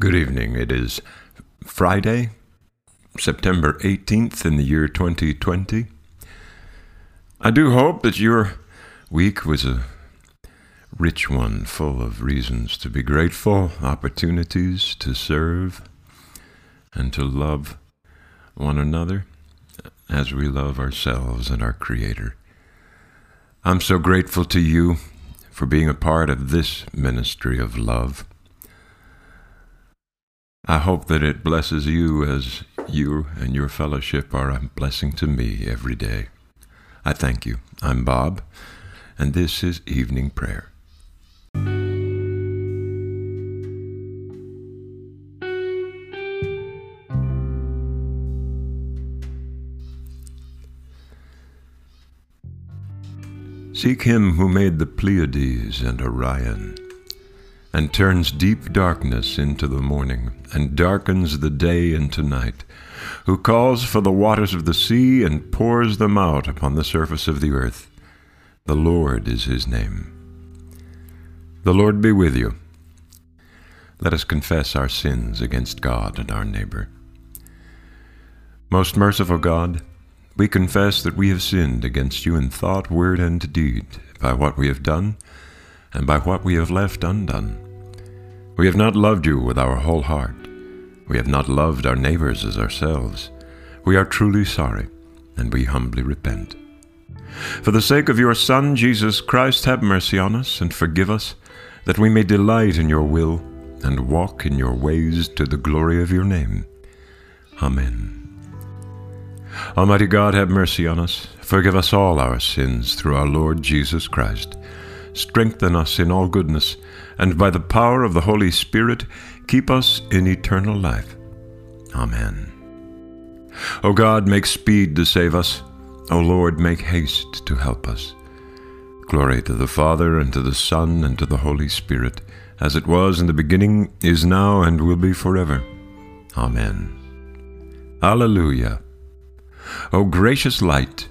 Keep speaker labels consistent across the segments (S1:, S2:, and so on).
S1: Good evening. It is Friday, September 18th in the year 2020. I do hope that your week was a rich one, full of reasons to be grateful, opportunities to serve, and to love one another as we love ourselves and our Creator. I'm so grateful to you for being a part of this ministry of love. I hope that it blesses you as you and your fellowship are a blessing to me every day. I thank you. I'm Bob, and this is Evening Prayer. Seek him who made the Pleiades and Orion and turns deep darkness into the morning, and darkens the day into night, who calls for the waters of the sea and pours them out upon the surface of the earth. The Lord is his name. The Lord be with you. Let us confess our sins against God and our neighbor. Most merciful God, we confess that we have sinned against you in thought, word, and deed, by what we have done and by what we have left undone. We have not loved you with our whole heart. We have not loved our neighbors as ourselves. We are truly sorry, and we humbly repent. For the sake of your Son, Jesus Christ, have mercy on us and forgive us, that we may delight in your will and walk in your ways to the glory of your name. Amen. Almighty God, have mercy on us. Forgive us all our sins through our Lord Jesus Christ strengthen us in all goodness, and by the power of the Holy Spirit, keep us in eternal life. Amen. O God, make speed to save us. O Lord, make haste to help us. Glory to the Father, and to the Son, and to the Holy Spirit, as it was in the beginning, is now, and will be forever. Amen. Alleluia. O gracious light,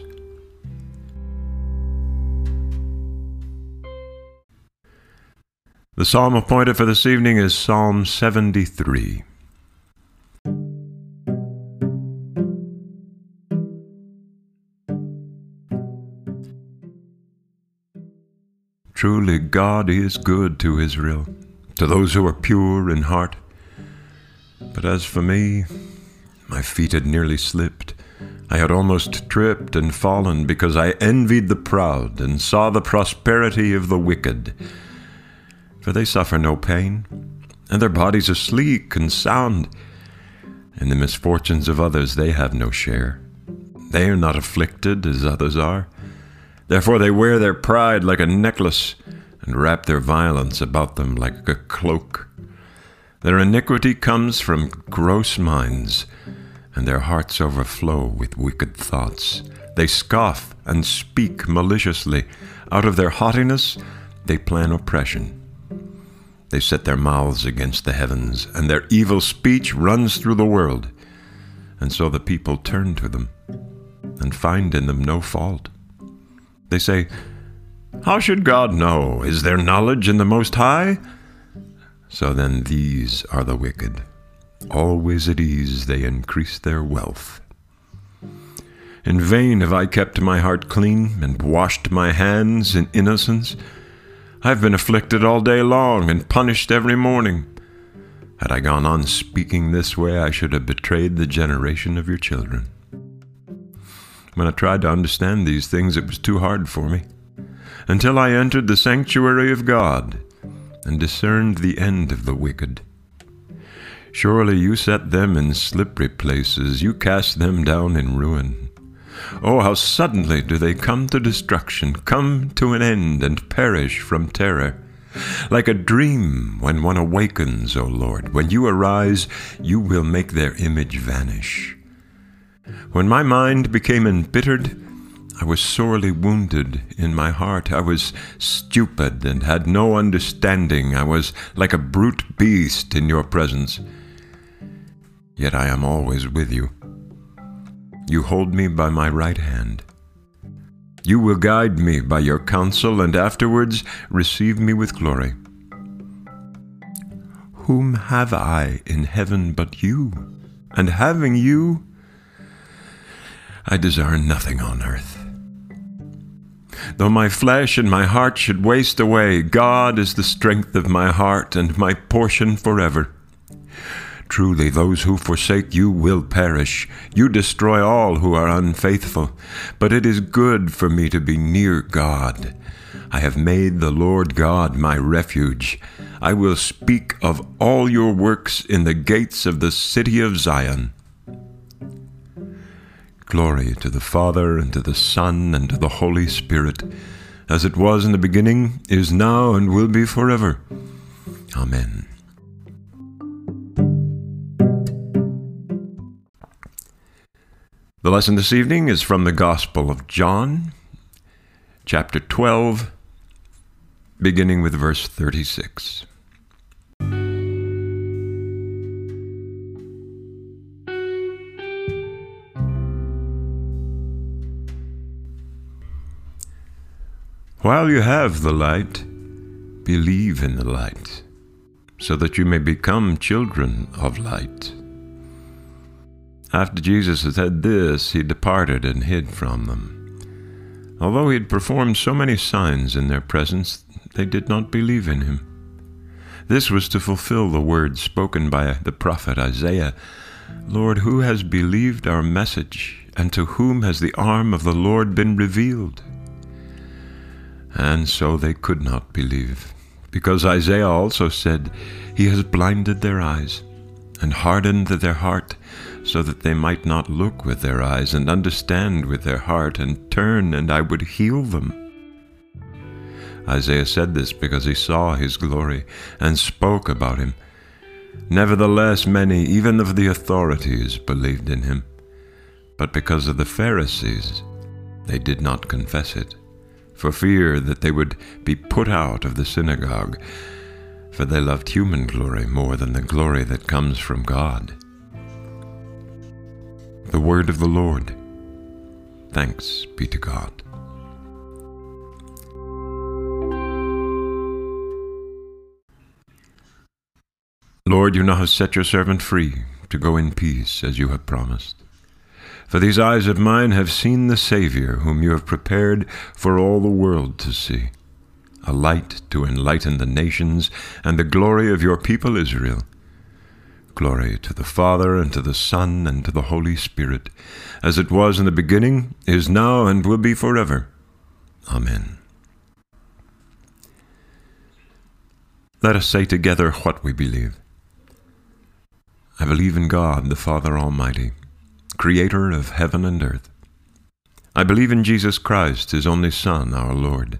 S1: The psalm appointed for this evening is Psalm 73. Truly, God is good to Israel, to those who are pure in heart. But as for me, my feet had nearly slipped. I had almost tripped and fallen because I envied the proud and saw the prosperity of the wicked for they suffer no pain, and their bodies are sleek and sound. In the misfortunes of others they have no share. They are not afflicted as others are. Therefore they wear their pride like a necklace, and wrap their violence about them like a cloak. Their iniquity comes from gross minds, and their hearts overflow with wicked thoughts. They scoff and speak maliciously. Out of their haughtiness they plan oppression. They set their mouths against the heavens, and their evil speech runs through the world. And so the people turn to them and find in them no fault. They say, How should God know? Is there knowledge in the Most High? So then these are the wicked. Always at ease they increase their wealth. In vain have I kept my heart clean and washed my hands in innocence. I've been afflicted all day long and punished every morning. Had I gone on speaking this way, I should have betrayed the generation of your children. When I tried to understand these things, it was too hard for me, until I entered the sanctuary of God and discerned the end of the wicked. Surely you set them in slippery places, you cast them down in ruin. Oh, how suddenly do they come to destruction, come to an end, and perish from terror. Like a dream when one awakens, O Lord, when you arise, you will make their image vanish. When my mind became embittered, I was sorely wounded in my heart. I was stupid and had no understanding. I was like a brute beast in your presence. Yet I am always with you. You hold me by my right hand. You will guide me by your counsel, and afterwards receive me with glory. Whom have I in heaven but you? And having you, I desire nothing on earth. Though my flesh and my heart should waste away, God is the strength of my heart and my portion forever. Truly, those who forsake you will perish. You destroy all who are unfaithful. But it is good for me to be near God. I have made the Lord God my refuge. I will speak of all your works in the gates of the city of Zion. Glory to the Father, and to the Son, and to the Holy Spirit, as it was in the beginning, is now, and will be forever. Amen. The lesson this evening is from the Gospel of John, chapter 12, beginning with verse 36. While you have the light, believe in the light, so that you may become children of light. After Jesus had said this, he departed and hid from them. Although he had performed so many signs in their presence, they did not believe in him. This was to fulfill the words spoken by the prophet Isaiah Lord, who has believed our message, and to whom has the arm of the Lord been revealed? And so they could not believe, because Isaiah also said, He has blinded their eyes and hardened their heart so that they might not look with their eyes and understand with their heart and turn, and I would heal them. Isaiah said this because he saw his glory and spoke about him. Nevertheless, many, even of the authorities, believed in him. But because of the Pharisees, they did not confess it, for fear that they would be put out of the synagogue, for they loved human glory more than the glory that comes from God. The word of the Lord. Thanks be to God. Lord, you now have set your servant free to go in peace as you have promised. For these eyes of mine have seen the Saviour, whom you have prepared for all the world to see, a light to enlighten the nations and the glory of your people Israel. Glory to the Father, and to the Son, and to the Holy Spirit, as it was in the beginning, is now, and will be forever. Amen. Let us say together what we believe. I believe in God, the Father Almighty, creator of heaven and earth. I believe in Jesus Christ, his only Son, our Lord.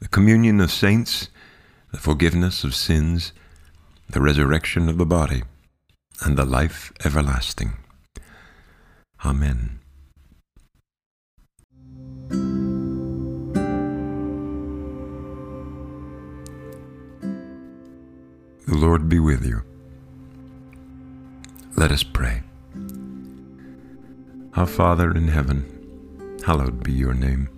S1: the communion of saints, the forgiveness of sins, the resurrection of the body and the life everlasting. Amen. The Lord be with you. Let us pray. Our Father in heaven, hallowed be your name.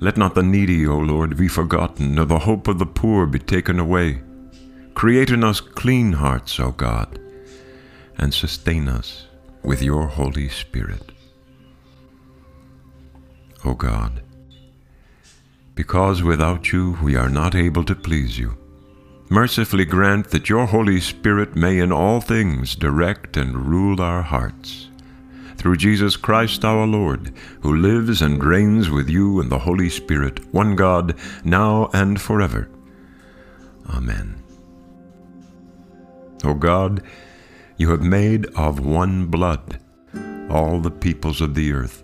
S1: Let not the needy, O Lord, be forgotten, nor the hope of the poor be taken away. Create in us clean hearts, O God, and sustain us with your Holy Spirit. O God, because without you we are not able to please you, mercifully grant that your Holy Spirit may in all things direct and rule our hearts. Through Jesus Christ our Lord, who lives and reigns with you in the Holy Spirit, one God, now and forever. Amen. O God, you have made of one blood all the peoples of the earth,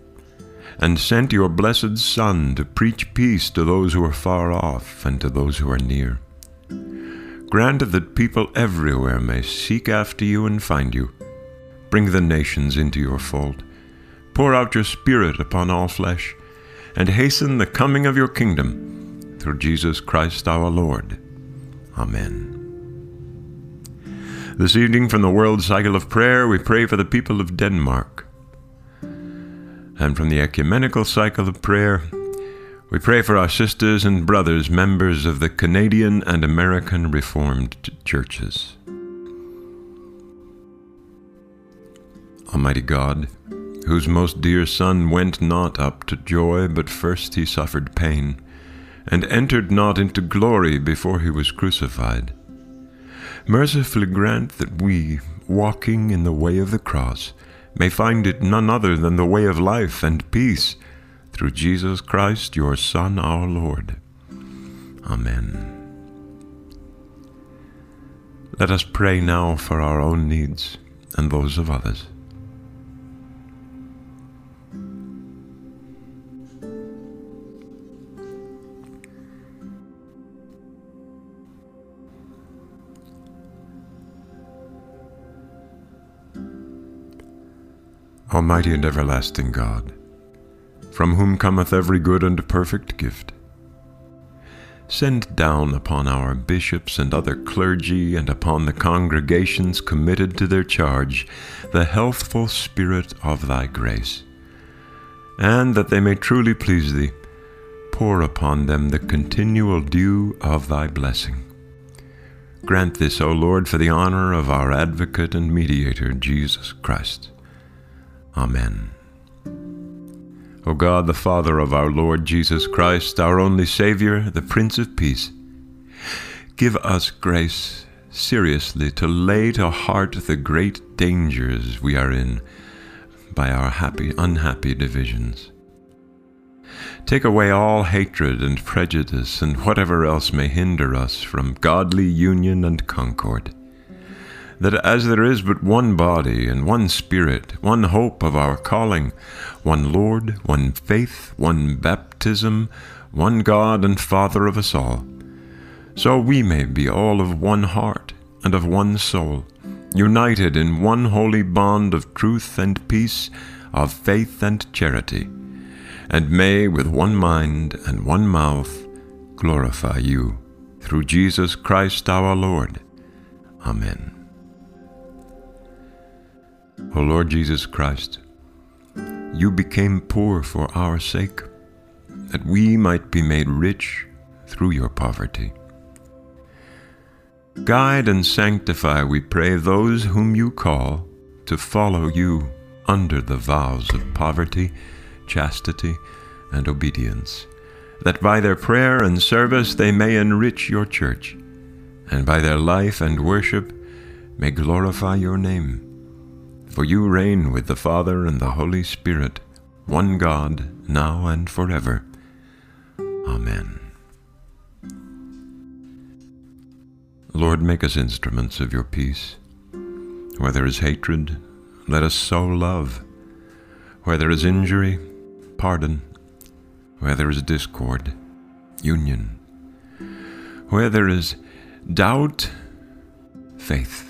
S1: and sent your blessed Son to preach peace to those who are far off and to those who are near. Grant that people everywhere may seek after you and find you. Bring the nations into your fold. Pour out your Spirit upon all flesh, and hasten the coming of your kingdom through Jesus Christ our Lord. Amen. This evening, from the World Cycle of Prayer, we pray for the people of Denmark. And from the Ecumenical Cycle of Prayer, we pray for our sisters and brothers, members of the Canadian and American Reformed churches. Almighty God, whose most dear Son went not up to joy, but first he suffered pain, and entered not into glory before he was crucified, mercifully grant that we, walking in the way of the cross, may find it none other than the way of life and peace through Jesus Christ, your Son, our Lord. Amen. Let us pray now for our own needs and those of others. Almighty and everlasting God, from whom cometh every good and perfect gift. Send down upon our bishops and other clergy and upon the congregations committed to their charge the healthful spirit of thy grace, and that they may truly please thee, pour upon them the continual dew of thy blessing. Grant this, O Lord, for the honor of our advocate and mediator, Jesus Christ. Amen. O God, the Father of our Lord Jesus Christ, our only Savior, the Prince of Peace, give us grace seriously to lay to heart the great dangers we are in by our happy, unhappy divisions. Take away all hatred and prejudice and whatever else may hinder us from godly union and concord that as there is but one body and one Spirit, one hope of our calling, one Lord, one faith, one baptism, one God and Father of us all, so we may be all of one heart and of one soul, united in one holy bond of truth and peace, of faith and charity, and may with one mind and one mouth glorify you, through Jesus Christ our Lord. Amen. O Lord Jesus Christ, you became poor for our sake, that we might be made rich through your poverty. Guide and sanctify, we pray, those whom you call to follow you under the vows of poverty, chastity, and obedience, that by their prayer and service they may enrich your church, and by their life and worship may glorify your name for you reign with the Father and the Holy Spirit, one God, now and forever. Amen. Lord, make us instruments of your peace. Where there is hatred, let us sow love. Where there is injury, pardon. Where there is discord, union. Where there is doubt, faith.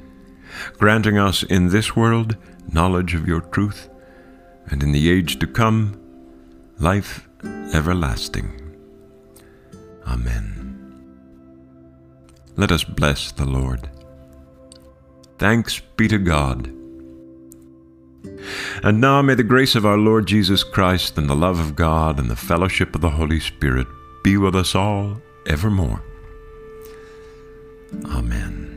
S1: granting us in this world knowledge of your truth and in the age to come, life everlasting. Amen. Let us bless the Lord. Thanks be to God. And now may the grace of our Lord Jesus Christ and the love of God and the fellowship of the Holy Spirit be with us all evermore. Amen.